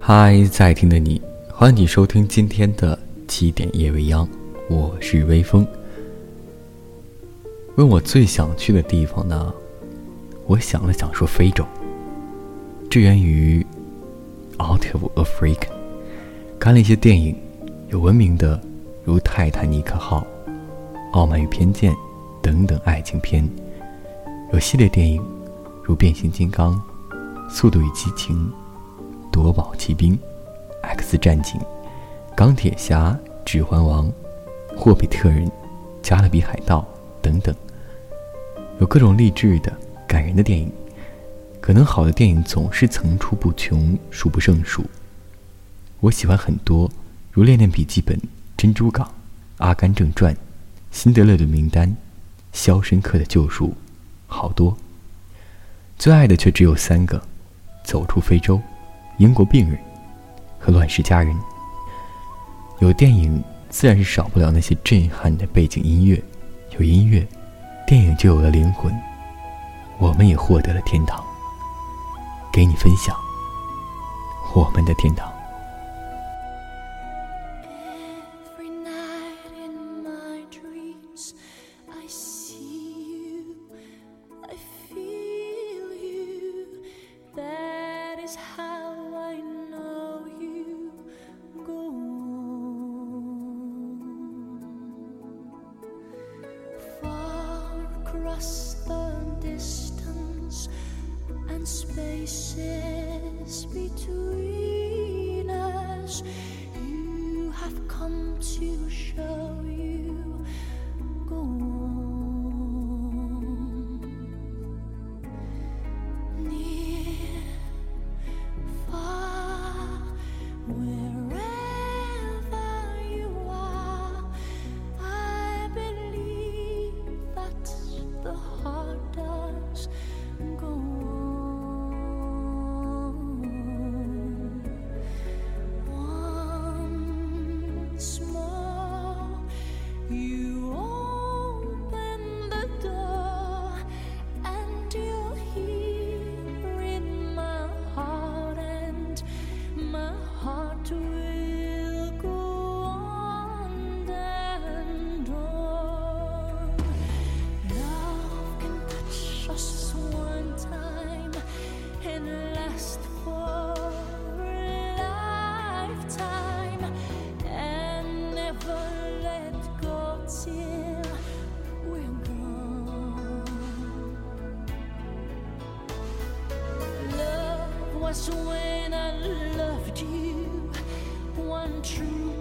嗨，在听的你，欢迎你收听今天的七点夜未央，我是微风。问我最想去的地方呢？我想了想，说非洲。这源于《Out of Africa》，看了一些电影，有文明的如《泰坦尼克号》《傲慢与偏见》等等爱情片，有系列电影如《变形金刚》《速度与激情》。夺宝奇兵、X 战警、钢铁侠、指环王、霍比特人、加勒比海盗等等，有各种励志的、感人的电影。可能好的电影总是层出不穷、数不胜数。我喜欢很多，如《恋恋笔记本》《珍珠港》《阿甘正传》《辛德勒的名单》《肖申克的救赎》，好多。最爱的却只有三个：《走出非洲》。英国病人和乱世佳人，有电影自然是少不了那些震撼的背景音乐，有音乐，电影就有了灵魂，我们也获得了天堂。给你分享我们的天堂。Spaces between us. You have come to show you. When I loved you. One true